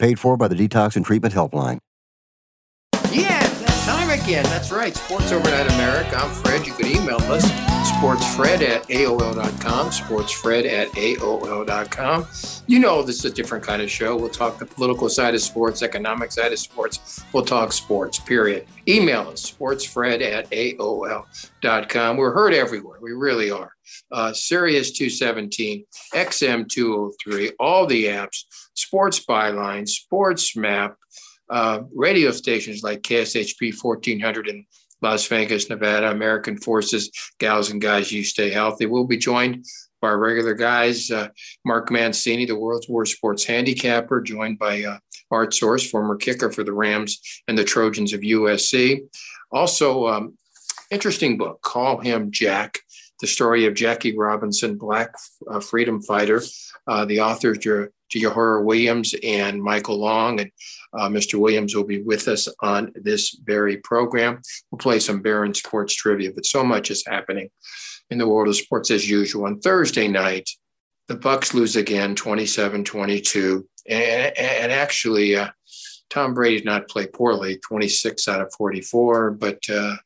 Paid for by the Detox and Treatment Helpline. Yeah, that time again. That's right. Sports Overnight America. I'm Fred. You can email us, sportsfred at AOL.com, sportsfred at AOL.com. You know this is a different kind of show. We'll talk the political side of sports, economic side of sports. We'll talk sports, period. Email us, sportsfred at AOL.com. We're heard everywhere. We really are. Uh, Sirius 217, XM 203, all the apps, Sports Byline, Sports Map, uh, radio stations like KSHP 1400 in Las Vegas, Nevada, American Forces, Gals and Guys, You Stay Healthy. We'll be joined by our regular guys, uh, Mark Mancini, the world's worst sports handicapper, joined by uh, Art Source, former kicker for the Rams and the Trojans of USC. Also, um, interesting book, Call Him Jack, the story of Jackie Robinson, Black uh, freedom fighter. Uh, the authors, Yohuru Williams and Michael Long. And uh, Mr. Williams will be with us on this very program. We'll play some Barron Sports trivia, but so much is happening in the world of sports as usual. On Thursday night, the Bucks lose again, 27-22. And, and actually, uh, Tom Brady did not play poorly, 26 out of 44, but uh,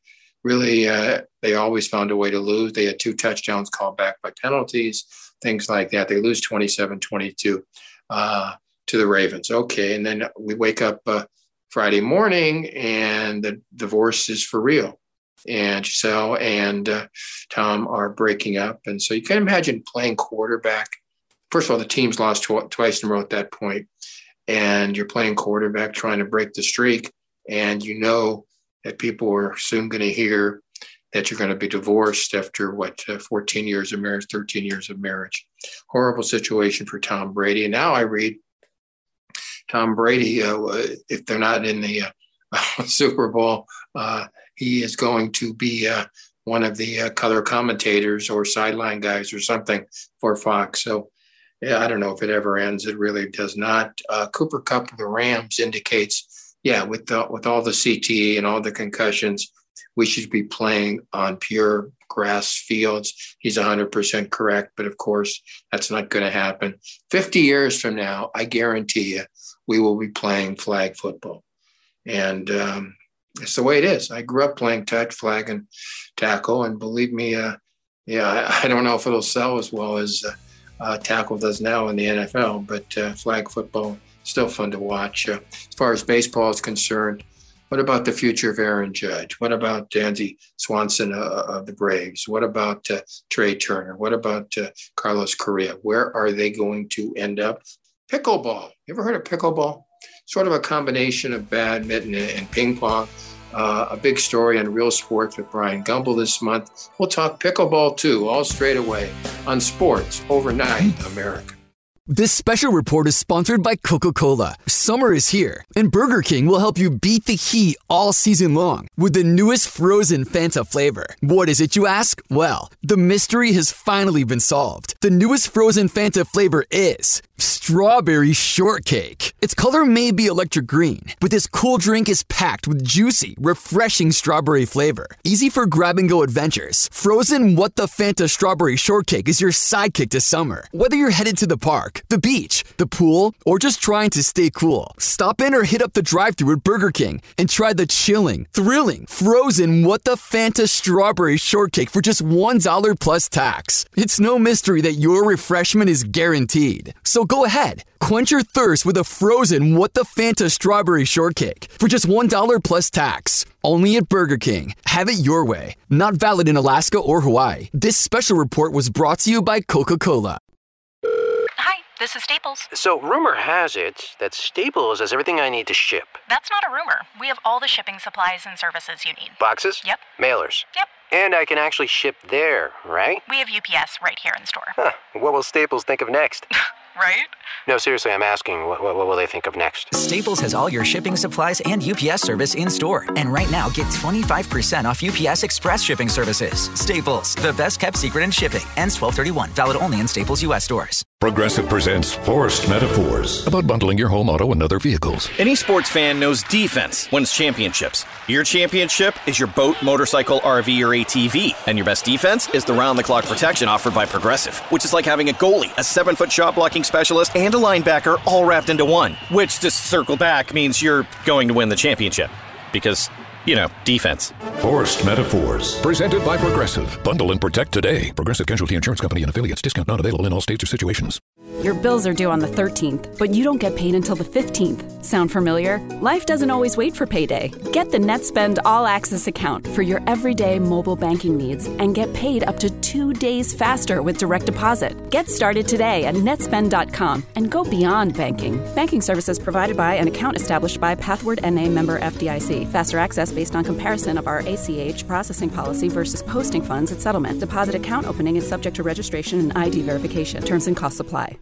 really, uh, they always found a way to lose. They had two touchdowns called back by penalties, things like that. They lose 27 22 uh, to the Ravens. Okay. And then we wake up uh, Friday morning and the divorce is for real. And Gisele and uh, Tom are breaking up. And so you can imagine playing quarterback. First of all, the team's lost tw- twice in a row at that point, and you're playing quarterback trying to break the streak. And you know that people are soon going to hear that you're going to be divorced after what uh, 14 years of marriage 13 years of marriage horrible situation for tom brady and now i read tom brady uh, if they're not in the uh, super bowl uh, he is going to be uh, one of the uh, color commentators or sideline guys or something for fox so yeah, I don't know if it ever ends. It really does not. Cooper Kupp of the Rams indicates, yeah, with the, with all the CTE and all the concussions, we should be playing on pure grass fields. He's 100% correct, but of course, that's not going to happen. 50 years from now, I guarantee you, we will be playing flag football. And um, it's the way it is. I grew up playing touch, flag, and tackle. And believe me, uh, yeah, I, I, don't know if it'll sell as well as uh, uh, tackle does now in the NFL, but uh, flag football still fun to watch. Uh, as far as baseball is concerned, what about the future of Aaron Judge? What about Dansby Swanson uh, of the Braves? What about uh, Trea Turner? What about uh, Carlos Correa? Where are they going to end up? Pickleball. You ever heard of pickleball? Sort of a combination of badminton and ping pong. Uh, a big story on Real Sports with Bryant Gumbel this month. We'll talk pickleball too, all straight away on Sports Overnight America. This special report is sponsored by Coca Cola. Summer is here, and Burger King will help you beat the heat all season long with the newest frozen Fanta flavor. What is it, you ask? Well, the mystery has finally been solved. The newest frozen Fanta flavor is strawberry shortcake. Its color may be electric green, but this cool drink is packed with juicy, refreshing strawberry flavor. Easy for grab and go adventures. Frozen What the Fanta strawberry shortcake is your sidekick to summer. Whether you're headed to the park, the beach, the pool, or just trying to stay cool. Stop in or hit up the drive thru at Burger King and try the chilling, thrilling, frozen What the Fanta strawberry shortcake for just $1 plus tax. It's no mystery that your refreshment is guaranteed. So So go ahead, quench your thirst with a frozen What the Fanta strawberry shortcake for just $1 plus tax. Only at Burger King. Have it your way. Not valid in Alaska or Hawaii. This special report was brought to you by Coca Cola. Hi, this is Staples. So, rumor has it that Staples has everything I need to ship That's not a rumor. We have all the shipping supplies and services you need. boxes, Yep. mailers. Yep. And I can actually ship there, right? We have UPS right here in store. Huh. What will Staples think of next? Right? No, seriously, I'm asking, what, what, what will they think of next? Staples has all your shipping supplies and UPS service in store. And right now, get 25% off UPS Express shipping services. Staples, the best kept secret in shipping. Ends 1231. Valid only in Staples U.S. stores. Progressive presents Forced Metaphors about bundling your home, auto, and other vehicles. Any sports fan knows defense wins championships. Your championship is your boat, motorcycle, RV, or ATV. And your best defense is the round the clock protection offered by Progressive, which is like having a goalie, a seven foot shot blocking specialist, and a linebacker all wrapped into one. Which, to circle back, means you're going to win the championship. Because, you know, defense. Forced Metaphors. Presented by Progressive. Bundle and protect today. Progressive Casualty Insurance Company and affiliates. Discount not available in all states or situations. Your bills are due on the 13th, but you don't get paid until the 15th. Sound familiar? Life doesn't always wait for payday. Get the NetSpend All Access account for your everyday mobile banking needs and get paid up to two days faster with direct deposit. Get started today at netspend.com and go beyond banking. Banking services provided by an account established by Pathward NA member FDIC. Faster access based on comparison of our ACH processing policy versus posting funds at settlement. Deposit account opening is subject to registration and ID verification. Terms and costs apply.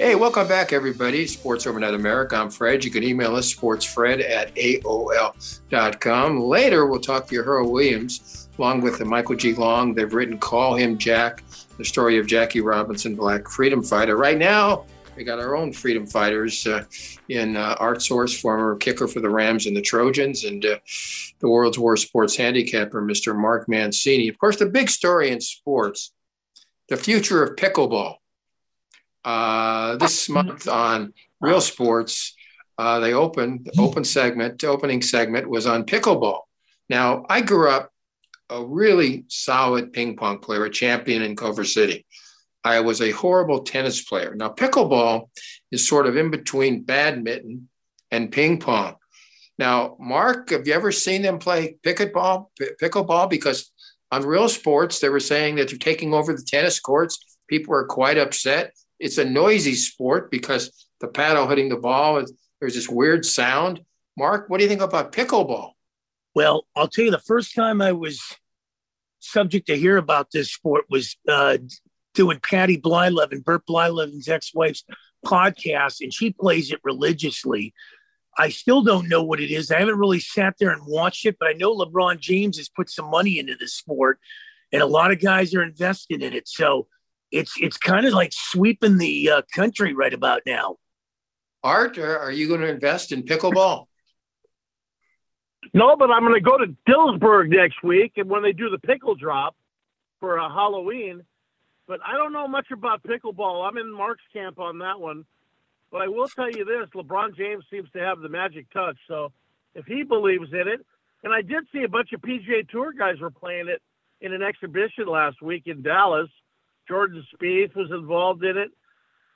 Hey, welcome back, everybody. Sports Overnight America. I'm Fred. You can email us, sportsfred at AOL.com. Later, we'll talk to Earl Williams, along with Michael G. Long. They've written Call Him Jack, the story of Jackie Robinson, Black Freedom Fighter. Right now, we got our own freedom fighters uh, in uh, Art Source, former kicker for the Rams and the Trojans, and uh, the World's War Sports handicapper, Mr. Mark Mancini. Of course, the big story in sports, the future of pickleball. Uh, this month on Real Sports, uh, they opened the open segment, opening segment was on pickleball. Now, I grew up a really solid ping pong player, a champion in Culver City. I was a horrible tennis player. Now, pickleball is sort of in between badminton and ping pong. Now, Mark, have you ever seen them play pickleball? Pickleball, because on Real Sports, they were saying that they're taking over the tennis courts. People are quite upset. It's a noisy sport because the paddle hitting the ball, there's this weird sound. Mark, what do you think about pickleball? Well, I'll tell you, the first time I was subject to hear about this sport was uh, doing Patty Blyleven, Bert Blyleven's ex-wife's podcast, and she plays it religiously. I still don't know what it is. I haven't really sat there and watched it, but I know LeBron James has put some money into this sport, and a lot of guys are invested in it. So it's it's kind of like sweeping the uh, country right about now. Art, are you going to invest in pickleball? No, but I'm going to go to Dillsburg next week, and when they do the pickle drop for uh, Halloween. But I don't know much about pickleball. I'm in Mark's camp on that one. But I will tell you this: LeBron James seems to have the magic touch. So if he believes in it, and I did see a bunch of PGA Tour guys were playing it in an exhibition last week in Dallas. Jordan Spieth was involved in it.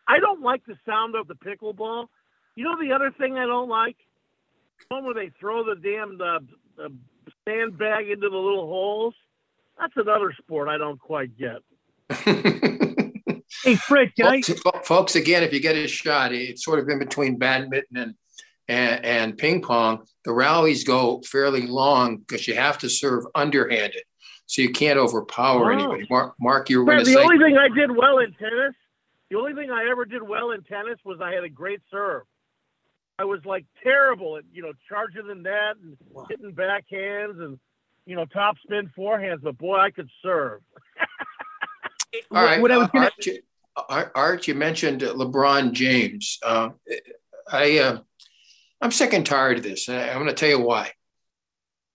I don't like the sound of the pickleball. You know the other thing I don't like? One where they throw the damn the, the sandbag into the little holes. That's another sport I don't quite get. hey, Fred, folks, I... folks, again, if you get a shot, it's sort of in between badminton and, and, and ping pong. The rallies go fairly long because you have to serve underhanded so you can't overpower oh. anybody. Mark, Mark, you were going to the say the only thing I did well in tennis. The only thing I ever did well in tennis was I had a great serve. I was like terrible at you know charging the net and wow. hitting backhands and you know top spin forehands, but boy, I could serve. All right, what I was gonna... Art, you, Art, you mentioned LeBron James. Uh, I uh, I'm sick and tired of this. I'm going to tell you why.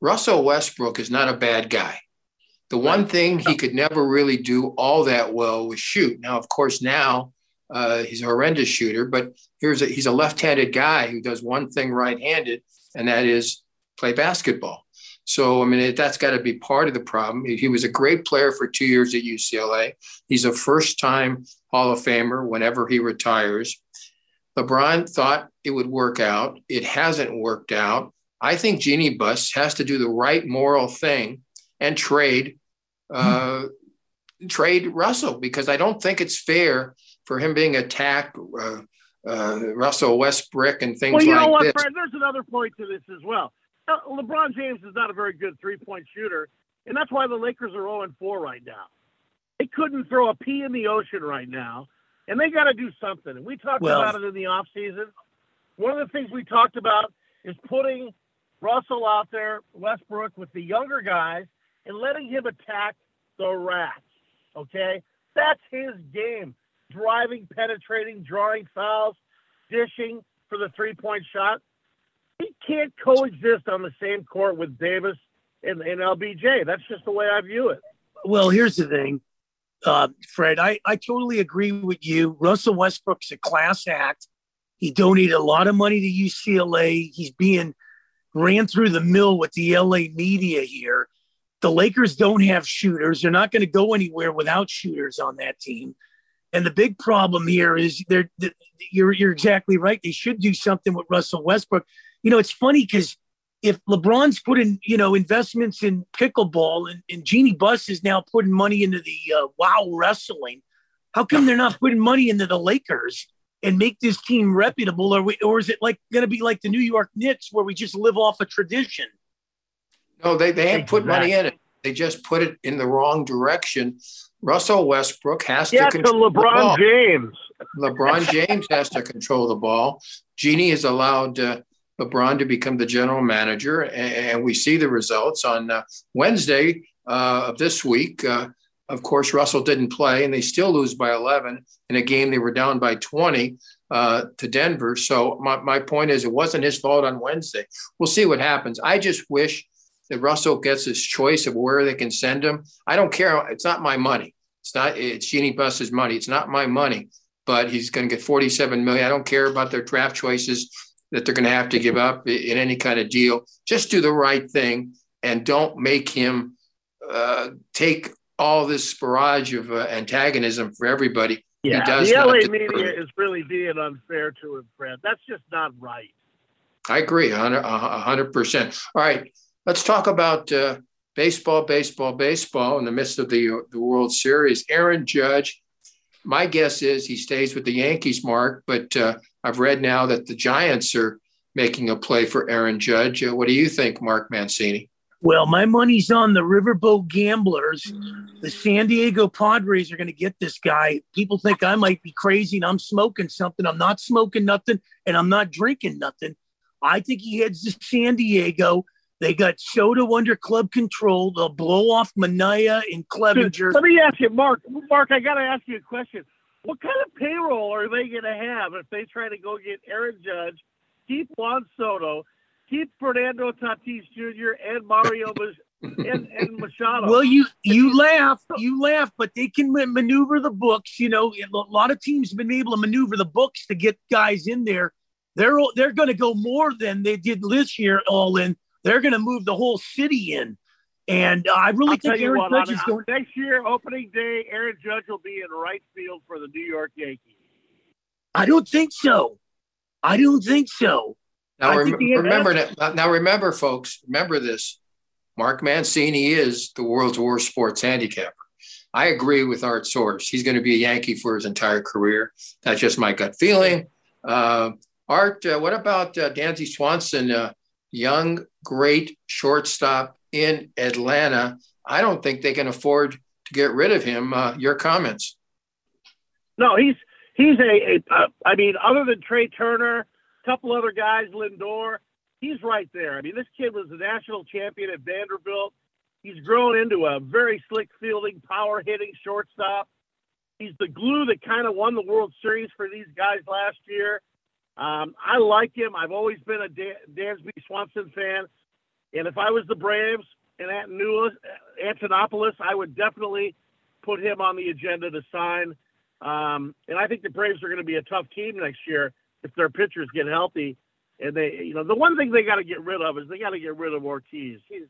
Russell Westbrook is not a bad guy. The one thing he could never really do all that well was shoot. Now, of course, now uh, he's a horrendous shooter, but here's a, he's a left-handed guy who does one thing right-handed, and that is play basketball. So, I mean, that's got to be part of the problem. He was a great player for two years at UCLA. He's a first time Hall of Famer whenever he retires. LeBron thought it would work out. It hasn't worked out. I think Jeanie Buss has to do the right moral thing and trade uh, trade Russell because I don't think it's fair for him being attacked, uh, uh, Russell Westbrook and things well, you like know what, this. Fred? There's another point to this as well. Uh, LeBron James is not a very good three point shooter, and that's why the Lakers are 0 4 right now. They couldn't throw a pea in the ocean right now, and they got to do something. And we talked Well- about it in the offseason. One of the things we talked about is putting Russell out there, Westbrook, with the younger guys, and letting him attack the rats. Okay? That's his game. Driving, penetrating, drawing fouls, dishing for the three point shot. He can't coexist on the same court with Davis and, and LBJ. That's just the way I view it. Well, here's the thing, uh, Fred. I, I totally agree with you. Russell Westbrook's a class act. He donated a lot of money to UCLA. He's being ran through the mill with the LA media here. The Lakers don't have shooters. They're not going to go anywhere without shooters on that team. And the big problem here is they're, th- you're, you're exactly right. They should do something with Russell Westbrook. You know, it's funny because if LeBron's putting, you know, investments in pickleball and, and Jeanie Buss is now putting money into the uh, WoW wrestling, how come they're not putting money into the Lakers and make this team reputable? Or, we, or is it like going to be like the New York Knicks where we just live off a tradition? No, they, they have put money in it. They just put it in the wrong direction. Russell Westbrook has Yeah, to to control the LeBron ball. James. LeBron James has to control the ball. Jeanie has allowed uh, LeBron to become the general manager, and, and we see the results on uh, Wednesday uh, of this week. Uh, of course, Russell didn't play, and they still lose by 11 in a game they were down by 20 uh, to Denver. So my, my point is, it wasn't his fault on Wednesday. We'll see what happens. I just wish that Russell gets his choice of where they can send him. I don't care. It's not my money. It's not. It's Jeanie Buss's money. It's not my money. But he's going to get 47 million. I don't care about their draft choices that they're going to have to give up in any kind of deal. Just do the right thing and don't make him uh, take all this barrage of uh, antagonism for everybody. Yeah, he does the LA media is really being unfair to him, Fred. That's just not right. I agree, hundred percent. All right, let's talk about uh, baseball, baseball, baseball in the midst of the the World Series. Aaron Judge, my guess is he stays with the Yankees, Mark. But uh, I've read now that the Giants are making a play for Aaron Judge. Uh, what do you think, Mark Mancini? Well, my money's on the Riverboat Gamblers. The San Diego Padres are going to get this guy. People think I might be crazy and I'm smoking something. I'm not smoking nothing and I'm not drinking nothing. I think he heads to San Diego. They got Soto under club control. They'll blow off Manaea and Clevinger. Let me ask you, Mark. Mark, I got to ask you a question. What kind of payroll are they going to have if they try to go get Aaron Judge, keep Juan Soto, keep Fernando Tatis Jr. and Mario and, and Machado? Well, you you laugh, you laugh, but they can maneuver the books. You know, a lot of teams have been able to maneuver the books to get guys in there. They're they're going to go more than they did this year, all in. They're going to move the whole city in, and uh, I really I'll think Aaron what, Judge is going. next year, opening day, Aaron Judge will be in right field for the New York Yankees. I don't think so. I don't think so. Now, rem- think remember that. Now, remember, folks, remember this. Mark Mancini is the world's worst sports handicapper. I agree with Art Source. He's going to be a Yankee for his entire career. That's just my gut feeling. Uh, Art, uh, what about uh, Dansby Swanson, uh, young, great shortstop in Atlanta? I don't think they can afford to get rid of him. Uh, your comments? No, he's he's a, a uh, I mean, other than Trea Turner, a couple other guys, Lindor, he's right there. I mean, this kid was a national champion at Vanderbilt. He's grown into a very slick fielding, power hitting shortstop. He's the glue that kind of won the World Series for these guys last year. Um, I like him. I've always been a Dan- Dansby Swanson fan. And if I was the Braves and Anthopoulos, I would definitely put him on the agenda to sign. Um, and I think the Braves are going to be a tough team next year if their pitchers get healthy. And they, you know, the one thing they got to get rid of is they got to get rid of Ortiz. He's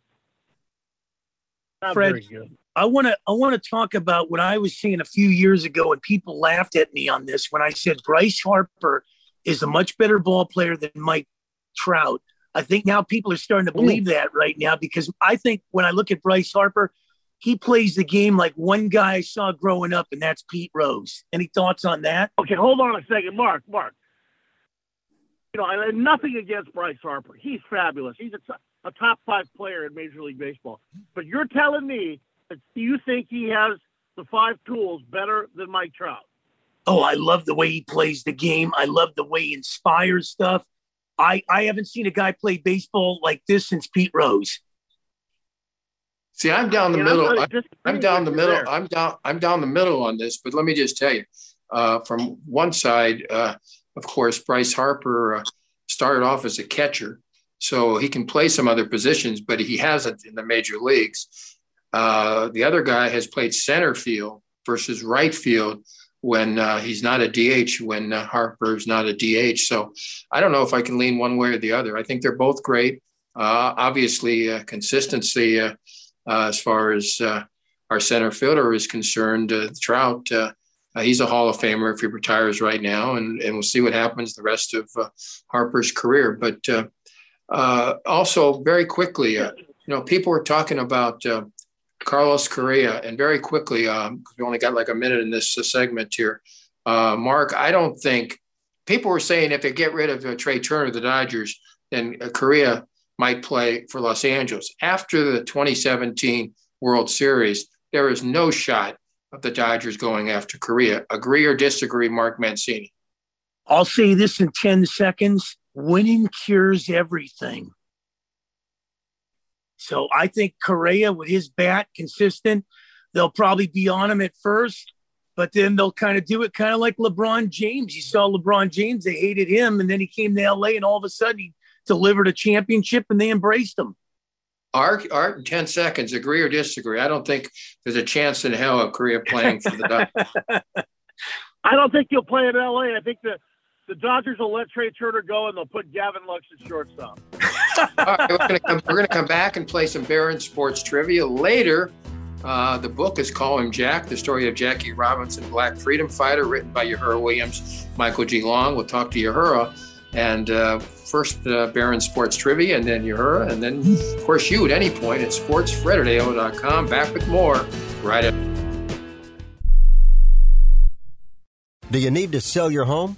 not Fred, very good. I want to I want to talk about what I was saying a few years ago, and people laughed at me on this when I said Bryce Harper is a much better ball player than Mike Trout. I think now people are starting to believe that right now because I think when I look at Bryce Harper, he plays the game like one guy I saw growing up, and that's Pete Rose. Any thoughts on that? Okay, hold on a second, Mark. Mark, you know, I have nothing against Bryce Harper. He's fabulous. He's a, t- a top five player in Major League Baseball. But you're telling me that you think he has the five tools better than Mike Trout? Oh, I love the way he plays the game. I love the way he inspires stuff. I, I haven't seen a guy play baseball like this since Pete Rose. See, I'm down the You know, middle. I'm I'm, I'm down the middle. there. I'm down. I'm down the middle on this. But let me just tell you, uh, from one side, uh, of course, Bryce Harper uh, started off as a catcher, so he can play some other positions, but he hasn't in the major leagues. Uh, the other guy has played center field versus right field when uh, he's not a DH, when uh, Harper's not a DH. So I don't know if I can lean one way or the other. I think they're both great. Uh, obviously, uh, consistency uh, uh, as far as our center fielder is concerned, Trout, he's a Hall of Famer if he retires right now, and, and we'll see what happens the rest of Harper's career. But also, very quickly, you know, people were talking about Carlos Correa, and very quickly, um, 'cause we only got like a minute in this segment here. Uh, Mark, I don't think people were saying if they get rid of uh, Trea Turner, the Dodgers, then uh, Correa might play for Los Angeles. After the 2017 World Series, there is no shot of the Dodgers going after Correa. Agree or disagree, Mark Mancini? I'll say this in 10 seconds winning cures everything. So I think Correa, with his bat consistent, they'll probably be on him at first, but then they'll kind of do it kind of like LeBron James. You saw LeBron James, they hated him, and then he came to LA, and all of a sudden he delivered a championship and they embraced him. Art, Art, in 10 seconds, agree or disagree? I don't think there's a chance in hell of Correa playing for the Dodgers. I don't think he'll play in LA. I think the the Dodgers will let Trea Turner go and they'll put Gavin Lux at shortstop. We're gonna come, we're gonna come back and play some Barron sports trivia later. Uh, the book is Call Him Jack, the story of Jackie Robinson, Black Freedom Fighter, written by Yohuru Williams, Michael G. Long. We'll talk to Yohuru. And uh, first, uh, Sports Trivia, and then Yohuru, and then, of course, you at any point at sportsfred.ao.com. Back with more right up. Do you need to sell your home?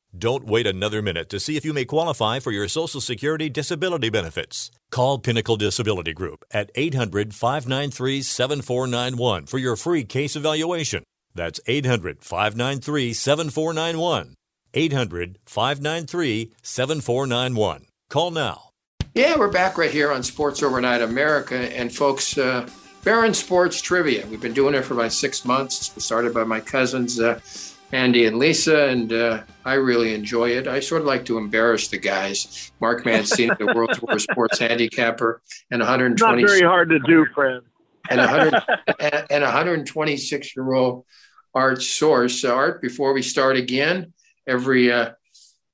Don't wait another minute to see if you may qualify for your Social Security disability benefits. Call Pinnacle Disability Group at 800 593 7491 for your free case evaluation. That's 800 593 7491. 800 593 7491. Call now. Yeah, we're back right here on Sports Overnight America. And folks, uh, Barron Sports Trivia. We've been doing it for about six months. It started by my cousins. Uh, Andy and Lisa, and uh, I really enjoy it. I sort of like to embarrass the guys. Mark Mancini, the world's worst sports handicapper, and 120. Not very hard to do, friend. And 100 and 126 year old Art Source. Uh, Art, before we start again, every uh,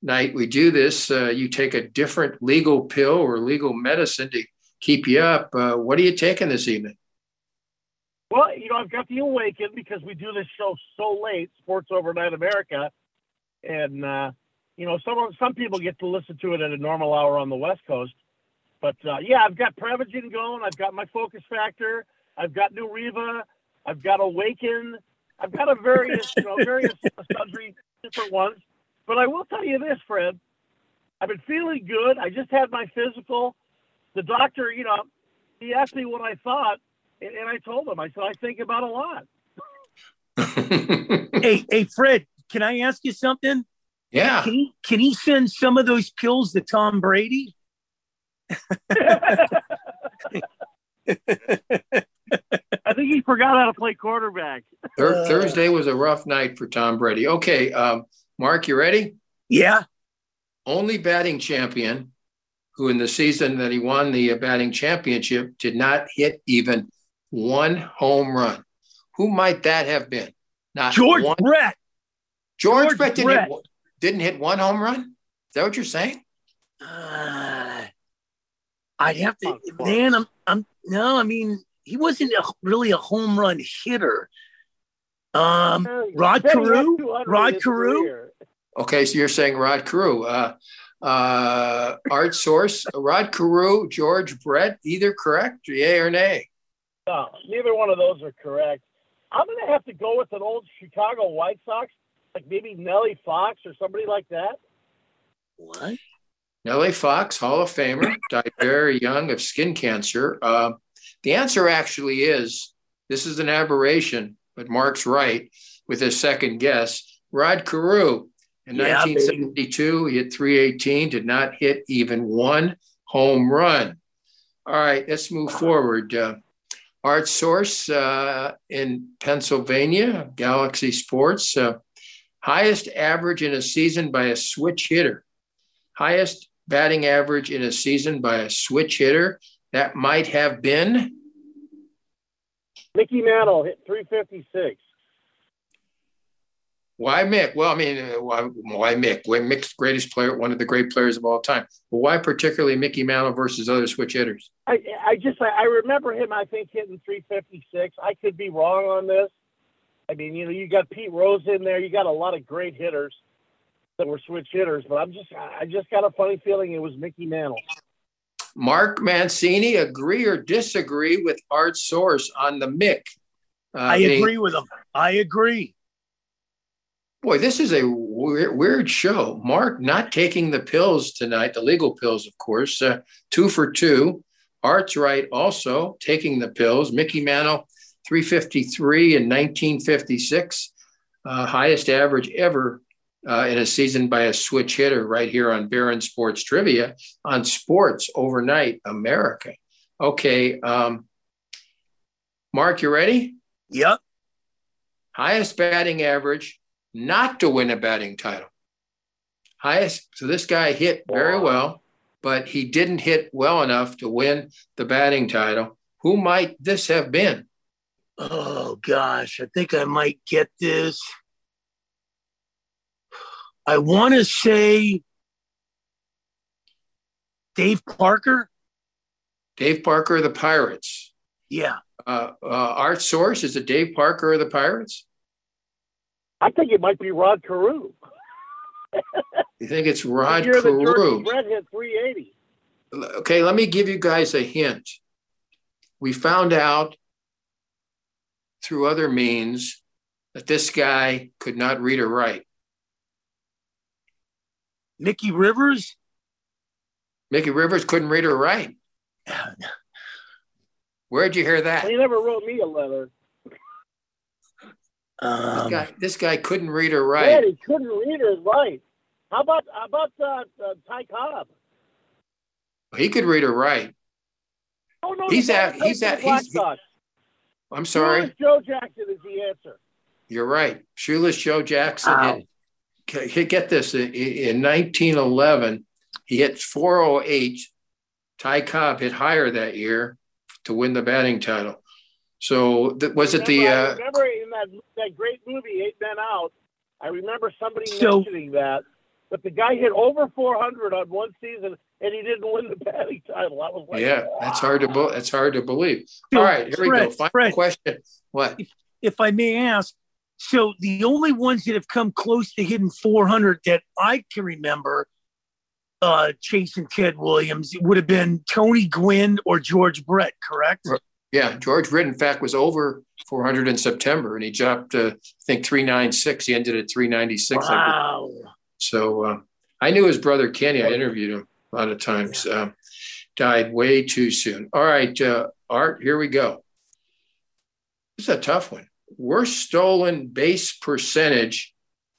night we do this, uh, you take a different legal pill or legal medicine to keep you up. Uh, what are you taking this evening? Well, you know, I've got the Awaken because we do this show so late, Sports Overnight America, and uh, you know, some some people get to listen to it at a normal hour on the West Coast. But uh, yeah, I've got Prevagen going. I've got my Focus Factor. I've got Neuriva. I've got Awaken. I've got a various, you know, various sundry different ones. But I will tell you this, Fred. I've been feeling good. I just had my physical. The doctor, you know, he asked me what I thought, and, and I told him, I said, I think about a lot. hey, hey, Fred, can I ask you something? Yeah. Can he, can he send some of those pills to Tom Brady? I think he forgot how to play quarterback. Thur- Thursday was a rough night for Tom Brady. Okay, um, Mark, you ready? Yeah. Only batting champion who, in the season that he won the batting championship, did not hit even one home run. Who might that have been? Not George one. Brett. George, George Brett, didn't, Brett. Hit, didn't hit one home run. Is that what you're saying? Uh, I'd have to, man. I'm, I'm no. I mean, he wasn't a, really a home run hitter. Um, Rod said he had Carew. Rod Carew. Okay, so you're saying Rod Carew. Uh, uh, art source, Rod Carew, George Brett, either correct, yay or nay? No, neither one of those are correct. I'm going to have to go with an old Chicago White Sox, like maybe Nellie Fox or somebody like that. What? Nellie Fox, Hall of Famer, died very young of skin cancer. Uh, the answer actually is this is an aberration, but Mark's right with his second guess. Rod Carew in Yeah, 1972, he hit 318, did not hit even one home run. All right, let's move forward. Uh, Art Source uh, in Pennsylvania, Galaxy Sports, uh, highest average in a season by a switch hitter. Highest batting average in a season by a switch hitter. That might have been Mickey Mantle hit 356. Why Mick? Well, I mean, uh, why, why Mick? Why Mick's greatest player, one of the great players of all time. But why particularly Mickey Mantle versus other switch hitters? I, I just I, I remember him. I think hitting 356. I could be wrong on this. I mean, you know, you got Pete Rose in there. You got a lot of great hitters that were switch hitters, but I'm just I just got a funny feeling it was Mickey Mantle. Mark Mancini, agree or disagree with Art Source on the Mick? Uh, I being- agree with him. I agree. Boy, this is a weird, weird show. Mark not taking the pills tonight, the legal pills, of course. Uh, two for two. Art's right also, taking the pills. Mickey Mantle, 353 in 1956. Uh, highest average ever uh, in a season by a switch hitter right here on Barron Sports Trivia on Sports Overnight America. Okay. Um, Mark, you ready? Yep. Highest batting average not to win a batting title. Highest. So this guy hit very well. but he didn't hit well enough to win the batting title. Who might this have been? Oh gosh, I think I might get this. I want to say Dave Parker. Dave Parker of the Pirates. Yeah. Uh, uh, Art Source is it Dave Parker of the Pirates? I think it might be Rod Carew. You think it's Rod the year that Carew? George Brett hit 380. Okay, let me give you guys a hint. We found out through other means that this guy could not read or write. Mickey Rivers. Mickey Rivers couldn't read or write. Where'd you hear that? He never wrote me a letter. This Um, guy, this guy couldn't read or write. Yeah, write. he couldn't read or write. How about how about uh, uh, Ty Cobb? He could read or write. Oh no, He's at- he's at- Black he's- Sox. I'm sorry. Shoeless Joe Jackson is the answer. You're right. Shoeless Joe Jackson. Wow. hit- c- get this in, in 1911, he hit 408. Ty Cobb hit higher that year to win the batting title. So th- was it the? Remember, I Uh, remember in that that great movie Eight Men Out. I remember somebody So- mentioning that, but the guy hit over 400 on one season and he didn't win the batting title. I was like, yeah, that's hard to be- that's hard to believe. So, All right, here we go. Final Fred. question. What? if I may ask, so the only ones that have come close to hitting 400 that I can remember uh, chasing Ted Williams it would have been Tony Gwynn or George Brett, correct? Yeah, George Brett, in fact, was over 400 in September, and he dropped, uh, I think, 396. He ended at 396. I. Wow. So uh, I knew his brother Kenny. I interviewed him a lot of times. Um, died way too soon. All right, uh, Art, here we go. This is a tough one. Worst stolen base percentage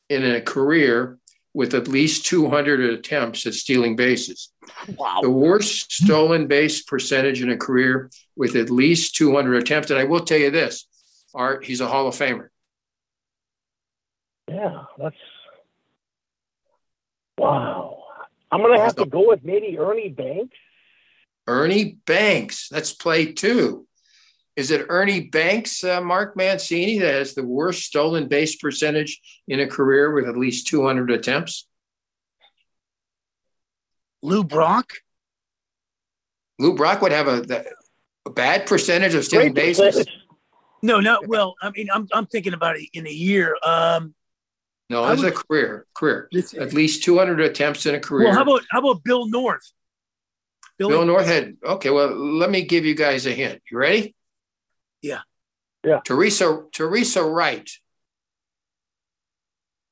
in a career with at least 200 attempts at stealing bases. Wow. The worst stolen base percentage in a career with at least 200 attempts. And I will tell you this Art, he's a Hall of Famer. yeah, that's wow. I'm gonna have to go with maybe Ernie Banks. Ernie Banks. Let's play two. Is it Ernie Banks, uh, Mark Mancini, that has the worst stolen base percentage in a career with at least 200 attempts? Lou Brock? Lou Brock would have a, a bad percentage of stolen bases. No, no. Well, I mean, I'm, I'm thinking about it in a year. Um, No, as it's a career. Career. At least 200 attempts in a career. well, how about how about Bill North? Billy- Bill North had. Okay, well, let me give you guys a hint. You ready? Yeah. Yeah. Teresa Teresa Wright.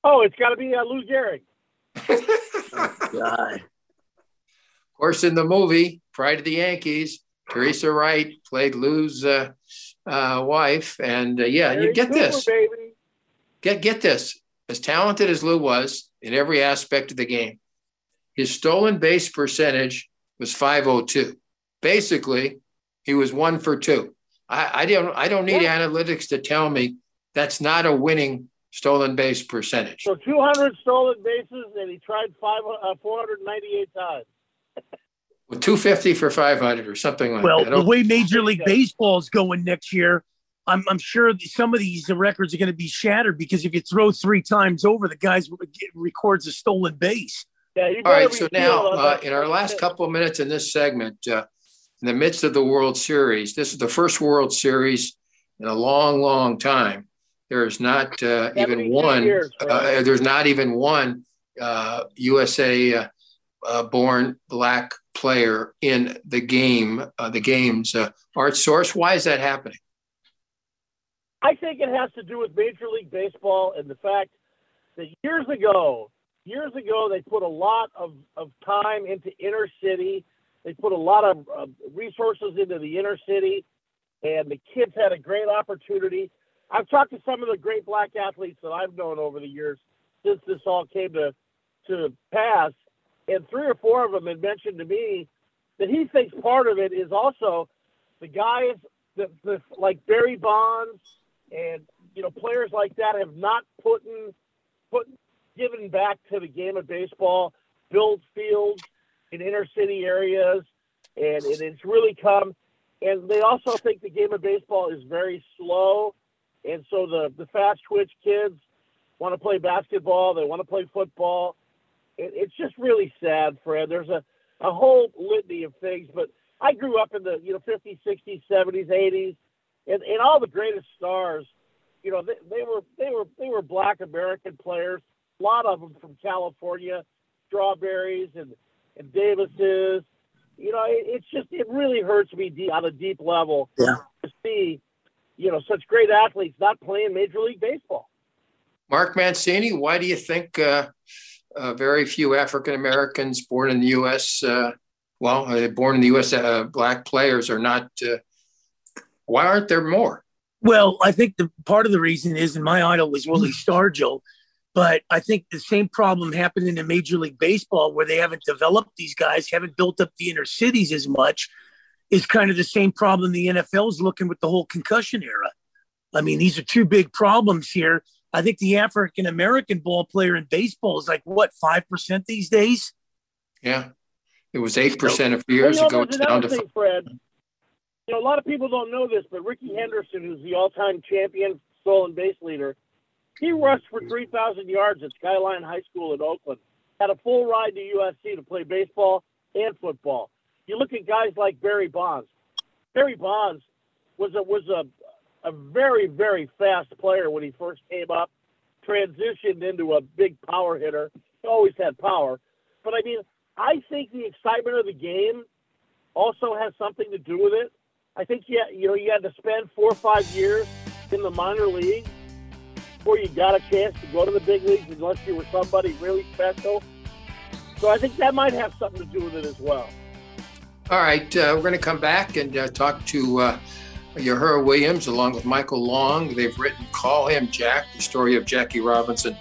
Oh, it's got to be uh, Lou Gehrig. God. Of course, in the movie Pride of the Yankees, Teresa Wright played Lou's uh, uh, wife, and uh, yeah, you get Cooper, this. baby. Get get this. As talented as Lou was in every aspect of the game, his stolen base percentage was 502. Basically, he was one for two. I, I don't I don't need analytics to tell me that's not a winning stolen base percentage. So 200 stolen bases, and he tried five, uh, 498 times. With 250 for 500 or something like Well, that. Well, the way Major League Baseball is going next year, I'm, I'm sure some of these records are going to be shattered because if you throw three times over, the guy records a stolen base. Yeah, All right, so now uh, in our last couple of minutes in this segment, uh, in the midst of the World Series, this is the first World Series in a long, long time. There is not uh, even one. years, uh, there's not even one uh, USA uh, uh, born black player in the game. Uh, the games. Uh, Art Source. Why is that happening? I think it has to do with Major League Baseball and the fact that years ago, years ago, they put a lot of, of time into inner city. They put a lot of uh, resources into the inner city, and the kids had a great opportunity. I've talked to some of the great black athletes that I've known over the years since this all came to to pass, and three or four of them had mentioned to me that he thinks part of it is also the guys that, like Barry Bonds and you know players like that have not put in, put given back to the game of baseball, built fields, in inner city areas, and, and it's really come. And they also think the game of baseball is very slow, and so the the fast twitch kids want to play basketball, they want to play football. It, it's just really sad, Fred. There's a a whole litany of things, but I grew up in the you know 50s, 60s, 70s, 80s, and, and all the greatest stars. You know, they, they were they were they were Black American players. A lot of them from California, Strawberries and and Davises. You know, it, it's just it really hurts me deep, on a deep level yeah. to see you know such great athletes not playing Major League Baseball. Mark Mancini, why do you think uh, uh, very few African Americans born in the U.S. Uh, well, uh, born in the U.S. Uh, black players are not. Uh, why aren't there more? Well, I think the part of the reason is, and my idol was Willie Stargell, but I think the same problem happened in the Major League Baseball where they haven't developed these guys, haven't built up the inner cities as much. Is kind of the same problem the NFL is looking with the whole concussion era. I mean, these are two big problems here. I think the African American ball player in baseball is like what five percent these days. Yeah, it was eight percent a few years ago. It's down to another thing, Fred. You know, a lot of people don't know this, but Ricky Henderson, who's the all-time champion stolen base leader, he rushed for 3,000 yards at Skyline High School in Oakland. Had a full ride to USC to play baseball and football. You look at guys like Barry Bonds. Barry Bonds was a was a a very very fast player when he first came up. Transitioned into a big power hitter. He always had power, but I mean, I think the excitement of the game also has something to do with it. I think you you know you had to spend four or five years in the minor league before you got a chance to go to the big leagues unless you were somebody really special. So I think that might have something to do with it as well. All right, uh, we're going to come back and uh, talk to uh, Yohuru Williams along with Michael Long. They've written Call Him Jack, the story of Jackie Robinson,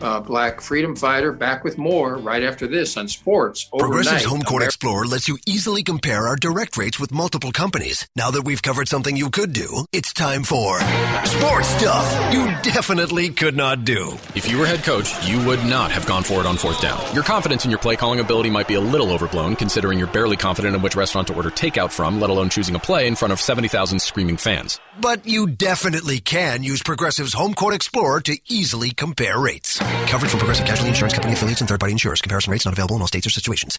uh, black freedom fighter. Back with more right after this on Sports Progressive's Overnight. HomeQuote Explorer lets you easily compare our direct rates with multiple companies. Now that we've covered something you could do, it's time for sports stuff you definitely could not do. If you were head coach, you would not have gone for it on fourth down. Your confidence in your play calling ability might be a little overblown, considering you're barely confident in which restaurant to order takeout from, let alone choosing a play in front of 70,000 screaming fans. But you definitely can use Progressive's HomeQuote Explorer to easily compare rates. Coverage from Progressive Casualty Insurance Company affiliates and third-party insurers. Comparison rates not available in all states or situations.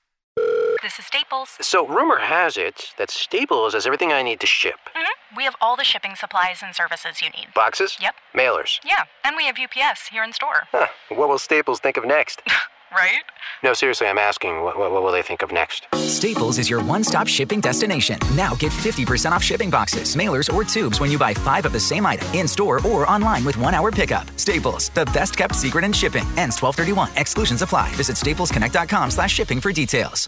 This is Staples. So, rumor has it that Staples has everything I need to ship hmm We have all the shipping supplies and services you need. boxes, Yep. mailers. Yeah, and we have UPS here in store. Huh. What will Staples think of next? Right? no, seriously, I'm asking, what, what, what will they think of next? Staples is your one stop shipping destination. Now get 50% off shipping boxes, mailers, or tubes when you buy five of the same item in store or online with one hour pickup. Staples, the best kept secret in shipping. Ends 1231. Exclusions apply. Visit staplesconnect.com slash shipping for details.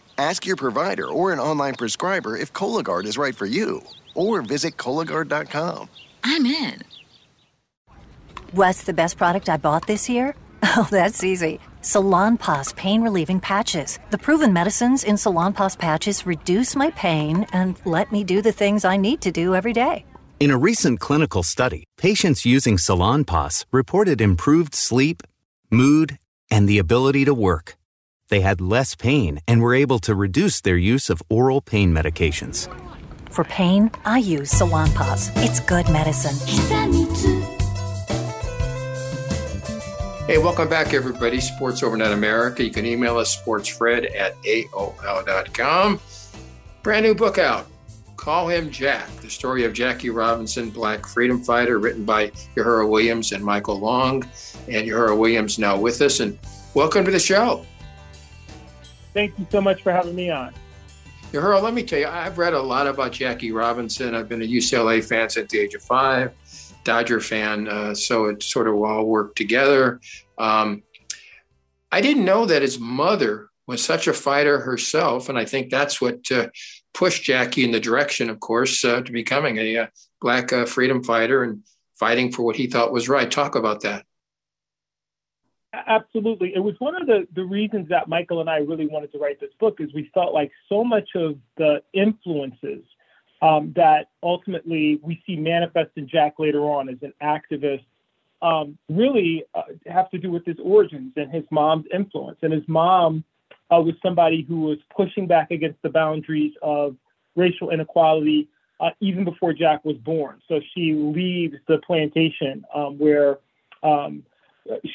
Ask your provider or an online prescriber if Cologuard is right for you, or visit Cologuard.com. I'm in. What's the best product I bought this year? Oh, that's easy. Salonpas pain relieving patches. The proven medicines in Salonpas patches reduce my pain and let me do the things I need to do every day. In a recent clinical study, patients using Salonpas reported improved sleep, mood, and the ability to work. They had less pain and were able to reduce their use of oral pain medications. For pain, I use Salonpas. It's good medicine. Hey, welcome back, everybody. Sports Overnight America. You can email us, sportsfred at AOL.com. Brand new book out. Call Him Jack, the story of Jackie Robinson, Black freedom fighter, written by Yohuru Williams and Michael Long. And Yohuru Williams now with us. And welcome to the show. Thank you so much for having me on. Yohuru, let me tell you, I've read a lot about Jackie Robinson. I've been a UCLA fan since the age of five, Dodger fan, uh, so it sort of all worked together. Um, I didn't know that his mother was such a fighter herself, and I think that's what uh, pushed Jackie in the direction, of course, uh, to becoming a, a uh, black uh, freedom fighter and fighting for what he thought was right. Talk about that. Absolutely. It was one of the, the reasons that Michael and I really wanted to write this book is we felt like so much of the influences um, that ultimately we see manifest in Jack later on as an activist um, really uh, have to do with his origins and his mom's influence. And his mom uh, was somebody who was pushing back against the boundaries of racial inequality uh, even before Jack was born. So she leaves the plantation um, where um,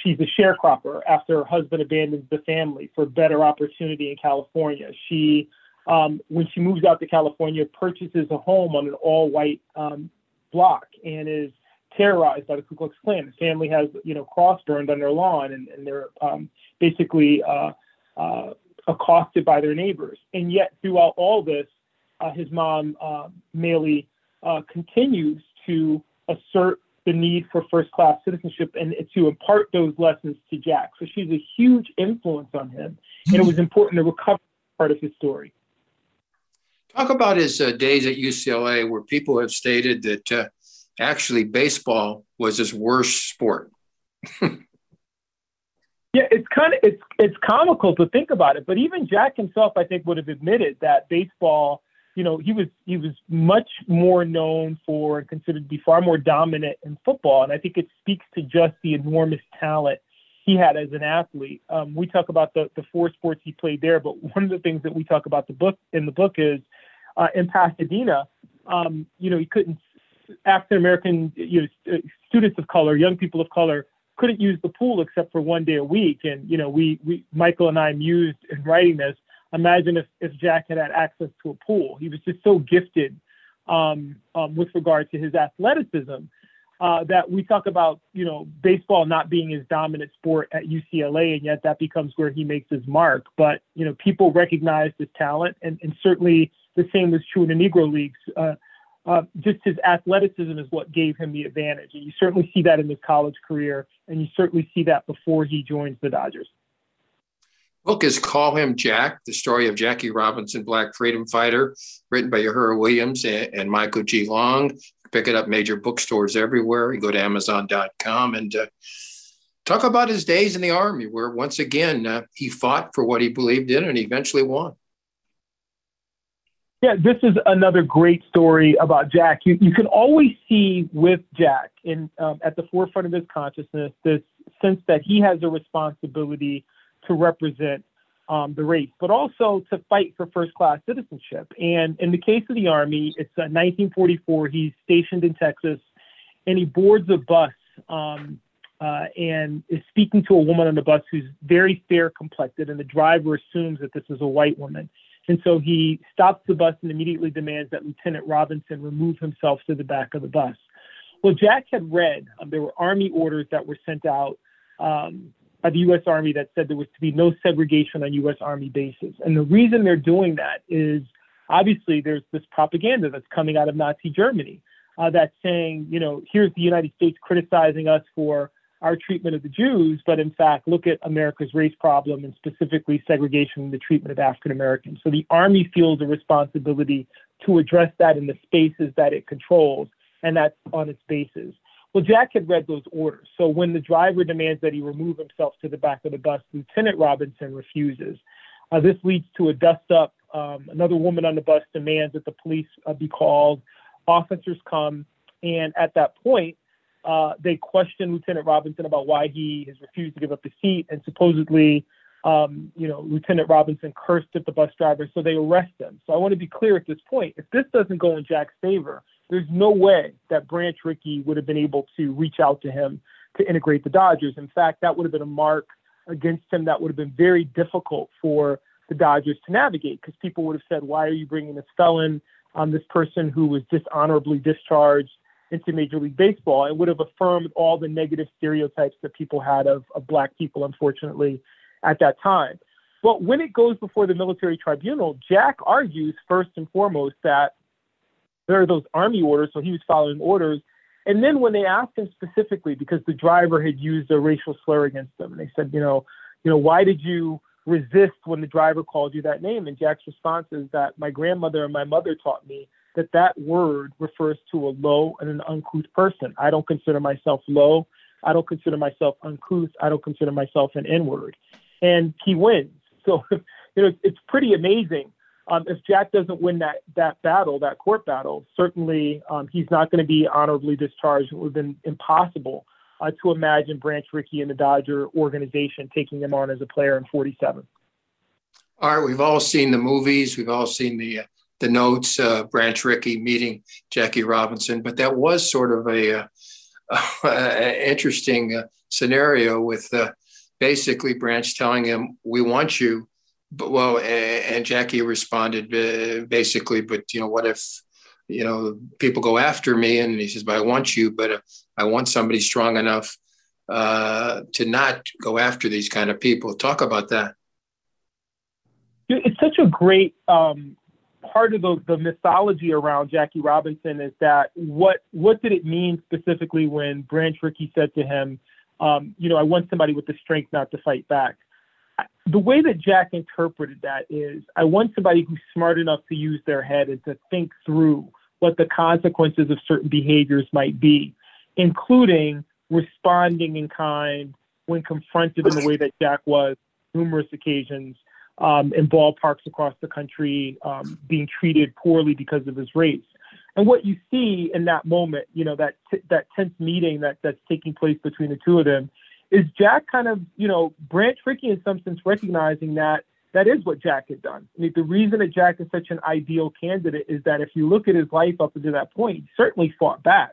she's a sharecropper after her husband abandons the family for better opportunity in California. She, um, when she moves out to California, purchases a home on an all-white um, block and is terrorized by the Ku Klux Klan. The family has, you know, cross burned on their lawn, and, and they're um, basically uh, uh, accosted by their neighbors. And yet, throughout all this, uh, his mom, uh, Mallie, uh, continues to assert the need for first class citizenship and to impart those lessons to Jack. So she's a huge influence on him. And it was important to recover part of his story. Talk about his uh, days at UCLA, where people have stated that uh, actually baseball was his worst sport. Yeah, it's kind of it's it's comical to think about it, but even Jack himself, I think, would have admitted that baseball. You know, he was he was much more known for and considered to be far more dominant in football, and I think it speaks to just the enormous talent he had as an athlete. Um, we talk about the the four sports he played there, but one of the things that we talk about the book in the book is uh, in Pasadena. Um, you know, he couldn't African American you know, students of color, young people of color couldn't use the pool except for one day a week. And you know, we we Michael and I mused in writing this. Imagine if if Jack had had access to a pool. He was just so gifted um, um, with regard to his athleticism uh, that we talk about. You know, baseball not being his dominant sport at UCLA, and yet that becomes where he makes his mark. But you know, people recognized his talent, and, and certainly the same was true in the Negro Leagues. Uh, uh, just his athleticism is what gave him the advantage. And you certainly see that in his college career, and you certainly see that before he joins the Dodgers. Book is Call Him Jack, the story of Jackie Robinson, Black freedom fighter, written by Yohuru Williams and, and Michael G. Long. Pick it up major bookstores everywhere. You go to Amazon.com and uh, talk about his days in the Army, where once again uh, he fought for what he believed in and eventually won. Yeah, this is another great story about Jack. You, you can always see with Jack in um, at the forefront of his consciousness this sense that he has a responsibility to represent um, the race, but also to fight for first class citizenship. And in the case of the Army, it's uh, 1944. He's stationed in Texas, and he boards a bus um, uh, and is speaking to a woman on the bus who's very fair complected, and the driver assumes that this is a white woman. And so he stops the bus and immediately demands that Lieutenant Robinson remove himself to the back of the bus. Well, Jack had read um, there were Army orders that were sent out um, by the U.S. Army that said there was to be no segregation on U.S. Army bases. And the reason they're doing that is obviously there's this propaganda that's coming out of Nazi Germany uh, that's saying, you know, here's the United States criticizing us for our treatment of the Jews, but in fact, look at America's race problem and specifically segregation and the treatment of African Americans. So the Army feels a responsibility to address that in the spaces that it controls, and that's on its bases. Well, Jack had read those orders. So when the driver demands that he remove himself to the back of the bus, Lieutenant Robinson refuses. Uh, this leads to a dust up. Um, another woman on the bus demands that the police uh, be called. Officers come And at that point, uh, they question Lieutenant Robinson about why he has refused to give up the seat, and supposedly, um, you know, Lieutenant Robinson cursed at the bus driver, so they arrest him. So I want to be clear at this point: if this doesn't go in Jack's favor, there's no way that Branch Rickey would have been able to reach out to him to integrate the Dodgers. In fact, that would have been a mark against him that would have been very difficult for the Dodgers to navigate because people would have said, "Why are you bringing this felon, um, this person who was dishonorably discharged into Major League Baseball?" It would have affirmed all the negative stereotypes that people had of, of black people, unfortunately, at that time. But when it goes before the military tribunal, Jack argues first and foremost that there are those army orders, so he was following orders. And then when they asked him specifically, because the driver had used a racial slur against them, and they said, you know, you know, why did you resist when the driver called you that name? And Jack's response is that my grandmother and my mother taught me that that word refers to a low and an uncouth person. I don't consider myself low. I don't consider myself uncouth. I don't consider myself an N-word. And he wins. So, you know, it's pretty amazing um, if Jack doesn't win that that battle, that court battle, certainly um, he's not going to be honorably discharged. It would have been impossible uh, to imagine Branch Rickey and the Dodger organization taking him on as a player in 47. All right, we've all seen the movies, we've all seen the uh, the notes, uh, Branch Rickey meeting Jackie Robinson, but that was sort of a, uh, interesting uh, scenario with uh, basically Branch telling him, "We want you." But well, and Jackie responded uh, basically, but you know, what if you know people go after me? And he says, "But I want you, but I want somebody strong enough uh, to not go after these kind of people." Talk about that. It's such a great um, part of the, the mythology around Jackie Robinson is that what what did it mean specifically when Branch Rickey said to him, um, "You know, I want somebody with the strength not to fight back." The way that Jack interpreted that is I want somebody who's smart enough to use their head and to think through what the consequences of certain behaviors might be, including responding in kind when confronted in the way that Jack was numerous occasions um, in ballparks across the country, um, being treated poorly because of his race. And what you see in that moment, you know, that t- that tense meeting that that's taking place between the two of them is Jack kind of, you know, Branch Rickey in some sense recognizing that that is what Jack had done. I mean, the reason that Jack is such an ideal candidate is that if you look at his life up until that point, he certainly fought back.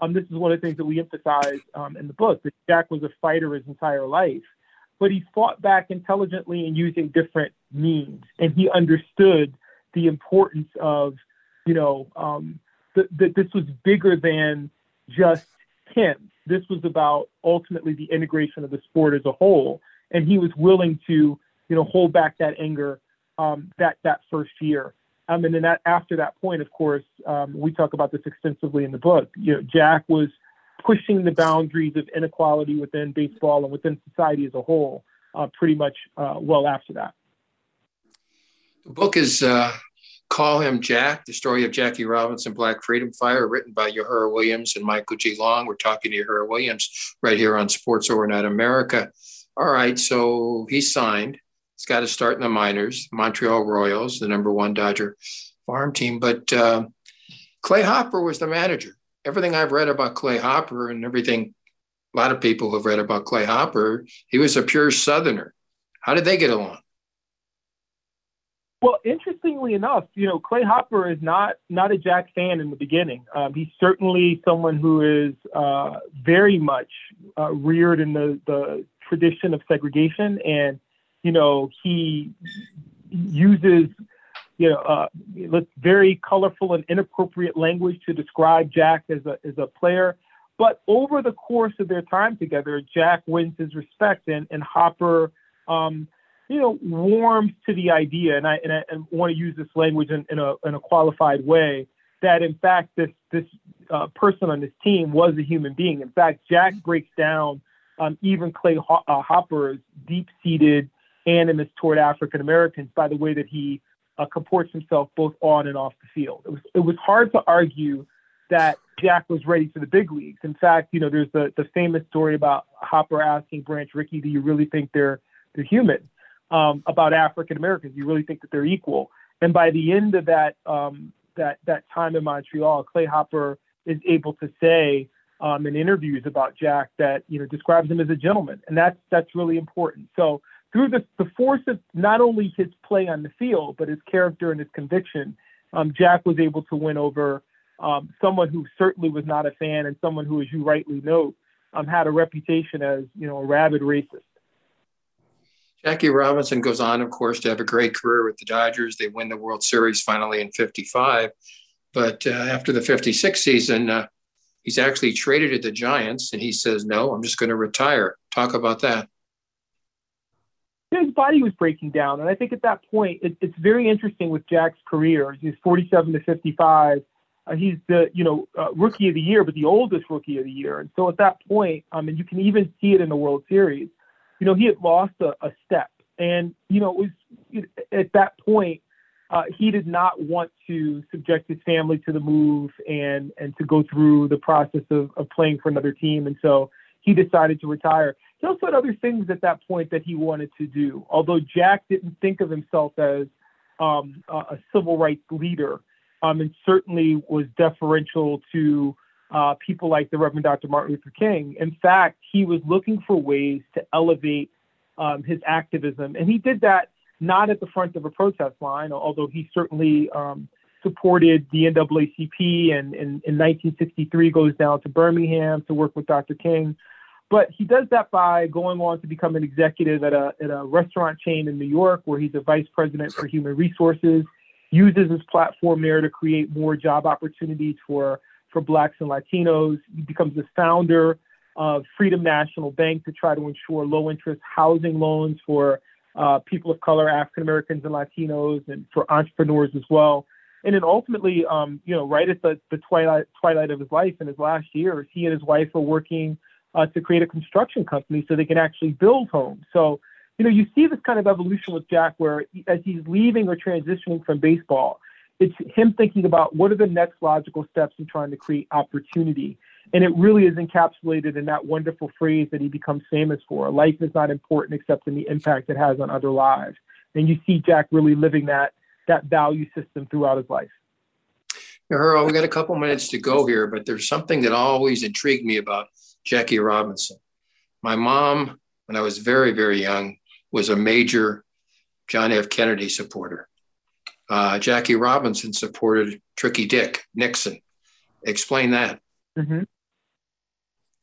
Um, this is one of the things that we emphasize um, in the book that Jack was a fighter his entire life, but he fought back intelligently and using different means, and he understood the importance of, you know, um, that th- this was bigger than just him this was about ultimately the integration of the sport as a whole, and he was willing to, you know, hold back that anger um, that that first year. Um, and then that after that point, of course, um, we talk about this extensively in the book. You know, Jack was pushing the boundaries of inequality within baseball and within society as a whole, uh, pretty much uh, well after that. The book is uh, Call Him Jack, the story of Jackie Robinson, Black Freedom Fire, written by Yohuru Williams and Michael G. Long. We're talking to Yohuru Williams right here on Sports Overnight America. All right, so he signed. He's got to start in the minors, Montreal Royals, the number one Dodger farm team. But uh, Clay Hopper was the manager. Everything I've read about Clay Hopper and everything a lot of people have read about Clay Hopper, he was a pure Southerner. How did they get along? Well, interestingly enough, you know, Clay Hopper is not not a Jack fan in the beginning. Um, he's certainly someone who is uh, very much uh, reared in the the tradition of segregation, and you know, he uses you know uh, very colorful and inappropriate language to describe Jack as a as a player. But over the course of their time together, Jack wins his respect, and and Hopper. Um, you know, warms to the idea, and I, and I, and want to use this language in, in, a, in a qualified way, that in fact this this uh, person on this team was a human being. In fact, Jack breaks down um, even Clay Ho- uh, Hopper's deep-seated animus toward African Americans by the way that he uh, comports himself both on and off the field. It was it was hard to argue that Jack was ready for the big leagues. In fact, you know, there's the the famous story about Hopper asking Branch Rickey, "Do you really think they're they're human?" Um, about African Americans. You really think that they're equal. And by the end of that um, that that time in Montreal, Clay Hopper is able to say um, in interviews about Jack that you know describes him as a gentleman, and that's that's really important. So through the the force of not only his play on the field, but his character and his conviction, um, Jack was able to win over um, someone who certainly was not a fan and someone who, as you rightly note, um, had a reputation as you know a rabid racist. Jackie Robinson goes on, of course, to have a great career with the Dodgers. They win the World Series finally in '55, but uh, after the '56 season, uh, he's actually traded to the Giants, and he says, "No, I'm just going to retire." Talk about that. His body was breaking down, and I think at that point, it, it's very interesting with Jack's career. He's 47 to 55 uh, he's the you know uh, rookie of the year, but the oldest rookie of the year. And so at that point, um, mean, you can even see it in the World Series, you know, he had lost a, a step, and you know, it was at that point uh, he did not want to subject his family to the move and and to go through the process of, of playing for another team, and so he decided to retire. He also had other things at that point that he wanted to do. Although Jack didn't think of himself as um, a, a civil rights leader um, and certainly was deferential to uh, people like the Reverend Dr. Martin Luther King. In fact, he was looking for ways to elevate um, his activism, and he did that not at the front of a protest line, although he certainly um, supported the NAACP and, and in 1963 goes down to Birmingham to work with Dr. King. But he does that by going on to become an executive at a, at a restaurant chain in New York, where he's a vice president for human resources uses his platform there to create more job opportunities for, for blacks and Latinos. He becomes the founder of Freedom National Bank to try to ensure low interest housing loans for uh, people of color, African Americans and Latinos, and for entrepreneurs as well. And then ultimately, um, you know, right at the, the twilight twilight of his life in his last years, he and his wife are working uh, to create a construction company so they can actually build homes. So you know, you see this kind of evolution with Jack where as he's leaving or transitioning from baseball, it's him thinking about what are the next logical steps in trying to create opportunity. And it really is encapsulated in that wonderful phrase that he becomes famous for life is not important except in the impact it has on other lives. And you see Jack really living that that value system throughout his life. Earl, we got a couple minutes to go here, but there's something that always intrigued me about Jackie Robinson. My mom, when I was very, very young, was a major John F. Kennedy supporter. Uh, Jackie Robinson supported Tricky Dick Nixon. Explain that. Mm-hmm.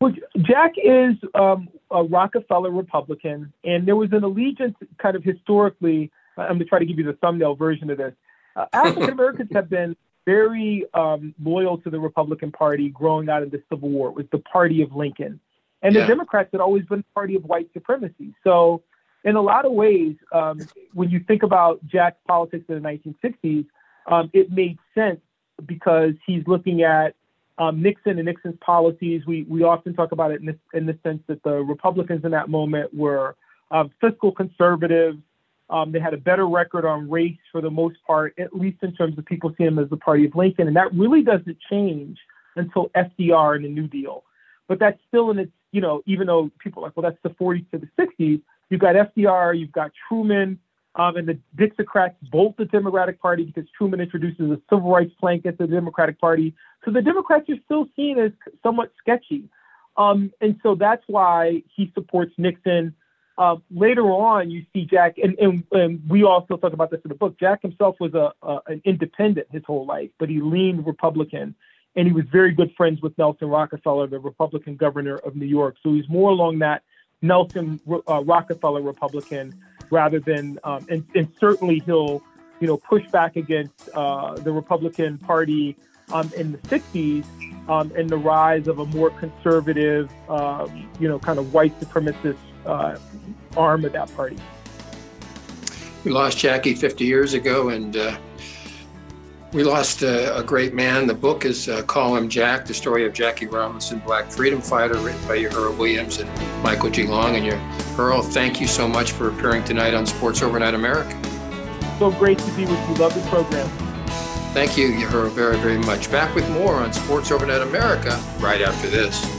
Well, Jack is um, a Rockefeller Republican, and there was an allegiance kind of historically. I'm going to try to give you the thumbnail version of this. Uh, African Americans have been very um, loyal to the Republican Party growing out of the Civil War. It was the party of Lincoln. And yeah. the Democrats had always been the party of white supremacy. So in a lot of ways, um, when you think about Jack's politics in the 1960s, um, it made sense because he's looking at um, Nixon and Nixon's policies. We we often talk about it in, this, in the sense that the Republicans in that moment were um, fiscal conservatives. Um, they had a better record on race for the most part, at least in terms of people seeing them as the party of Lincoln. And that really doesn't change until FDR and the New Deal. But that's still in its, you know, even though people are like, well, that's the 40s to the 60s, You've got FDR, you've got Truman, um, and the Dixiecrats bolt the Democratic Party because Truman introduces a civil rights plank at the Democratic Party. So the Democrats are still seen as somewhat sketchy. Um, and so that's why he supports Nixon. Uh, later on, you see Jack, and, and, and, we also talk about this in the book. Jack himself was a, a, an independent his whole life, but he leaned Republican, and he was very good friends with Nelson Rockefeller, the Republican governor of New York. So he's more along that Nelson uh, Rockefeller Republican rather than, um, and, and, certainly he'll, you know, push back against uh, the Republican Party um, in the 60s um, and the rise of a more conservative, uh, you know, kind of white supremacist uh, arm of that party. We lost Jackie 50 years ago, and uh, we lost a, a, great man. The book is uh, Call Him Jack, the story of Jackie Robinson, Black Freedom Fighter, written by Earl Williams and Michael G. Long. And your Earl, thank you so much for appearing tonight on Sports Overnight America. So great to be with you. Love the program. Thank you, Yohuru, very, very much. Back with more on Sports Overnight America right after this.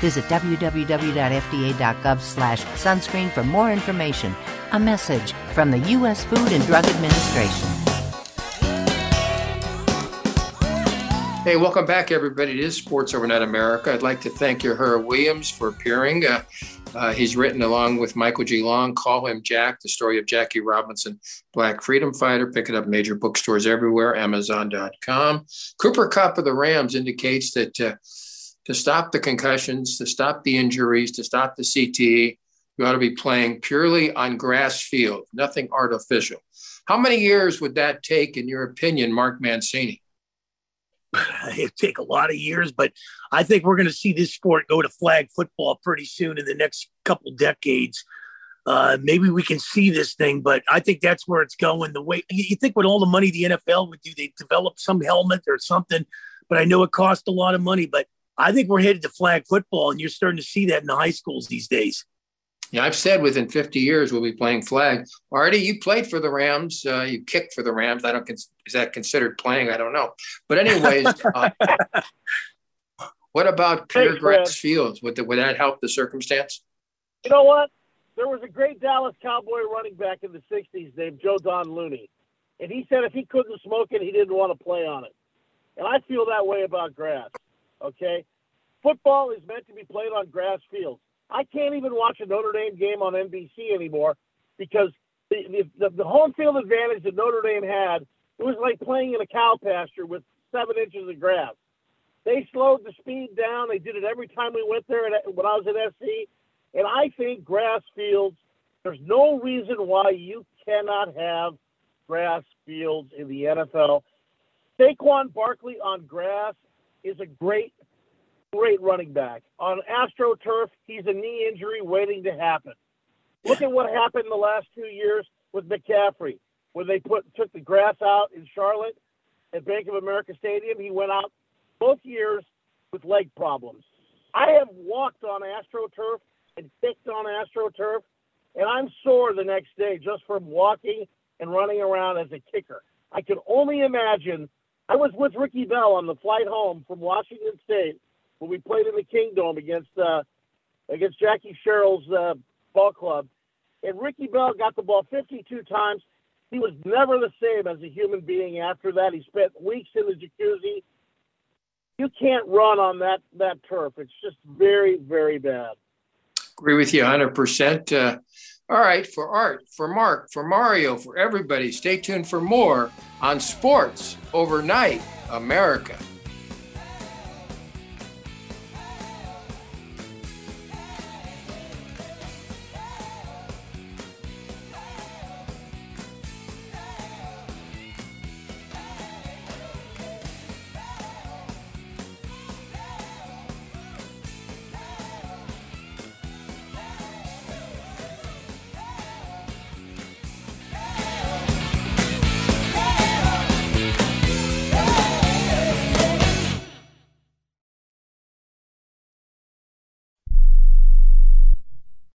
Visit www.fda.gov slash sunscreen for more information. A message from the U.S. Food and Drug Administration. Hey, welcome back, everybody. It is Sports Overnight America. I'd like to thank your Yohuru Williams for appearing. Uh, uh, he's written along with Michael G. Long, Call Him Jack, the story of Jackie Robinson, Black Freedom Fighter. Pick it up major bookstores everywhere, Amazon.com. Cooper Kupp of the Rams indicates that uh, to stop the concussions, to stop the injuries, to stop the CTE, you ought to be playing purely on grass field, nothing artificial. How many years would that take, in your opinion, Mark Mancini? It'd take a lot of years, but I think we're going to see this sport go to flag football pretty soon in the next couple decades. Uh, maybe we can see this thing, but I think that's where it's going. The way you think with all the money the NFL would do, they develop some helmet or something, but I know it costs a lot of money. But I think we're headed to flag football, and you're starting to see that in the high schools these days. Yeah, I've said within 50 years we'll be playing flag. Artie, you played for the Rams. Uh, you kicked for the Rams. I don't is that considered playing? I don't know. But anyways, uh, what about pure Thanks, grass fields? Would, would that help the circumstance? You know what? There was a great Dallas Cowboy running back in the 60s named Joe Don Looney. And he said if he couldn't smoke it, he didn't want to play on it. And I feel that way about grass. Okay? Football is meant to be played on grass fields. I can't even watch a Notre Dame game on NBC anymore because the, the, the home field advantage that Notre Dame had, it was like playing in a cow pasture with seven inches of grass. They slowed the speed down. They did it every time we went there at, when I was at SC. And I think grass fields, there's no reason why you cannot have grass fields in the NFL. Saquon Barkley on grass is a great, great running back. On AstroTurf, he's a knee injury waiting to happen. Look at what happened the last two years with McCaffrey, when they put took the grass out in Charlotte at Bank of America Stadium. He went out both years with leg problems. I have walked on AstroTurf and kicked on AstroTurf, and I'm sore the next day just from walking and running around as a kicker. I can only imagine. I was with Ricky Bell on the flight home from Washington State when we played in the Kingdome against uh, against Jackie Sherrill's uh, ball club, and Ricky Bell got the ball 52 times. He was never the same as a human being after that. He spent weeks in the jacuzzi. You can't run on that that turf. It's just very very bad. Agree with you 100%. Uh, all right, for Art, for Mark, for Mario, for everybody, stay tuned for more on Sports Overnight America.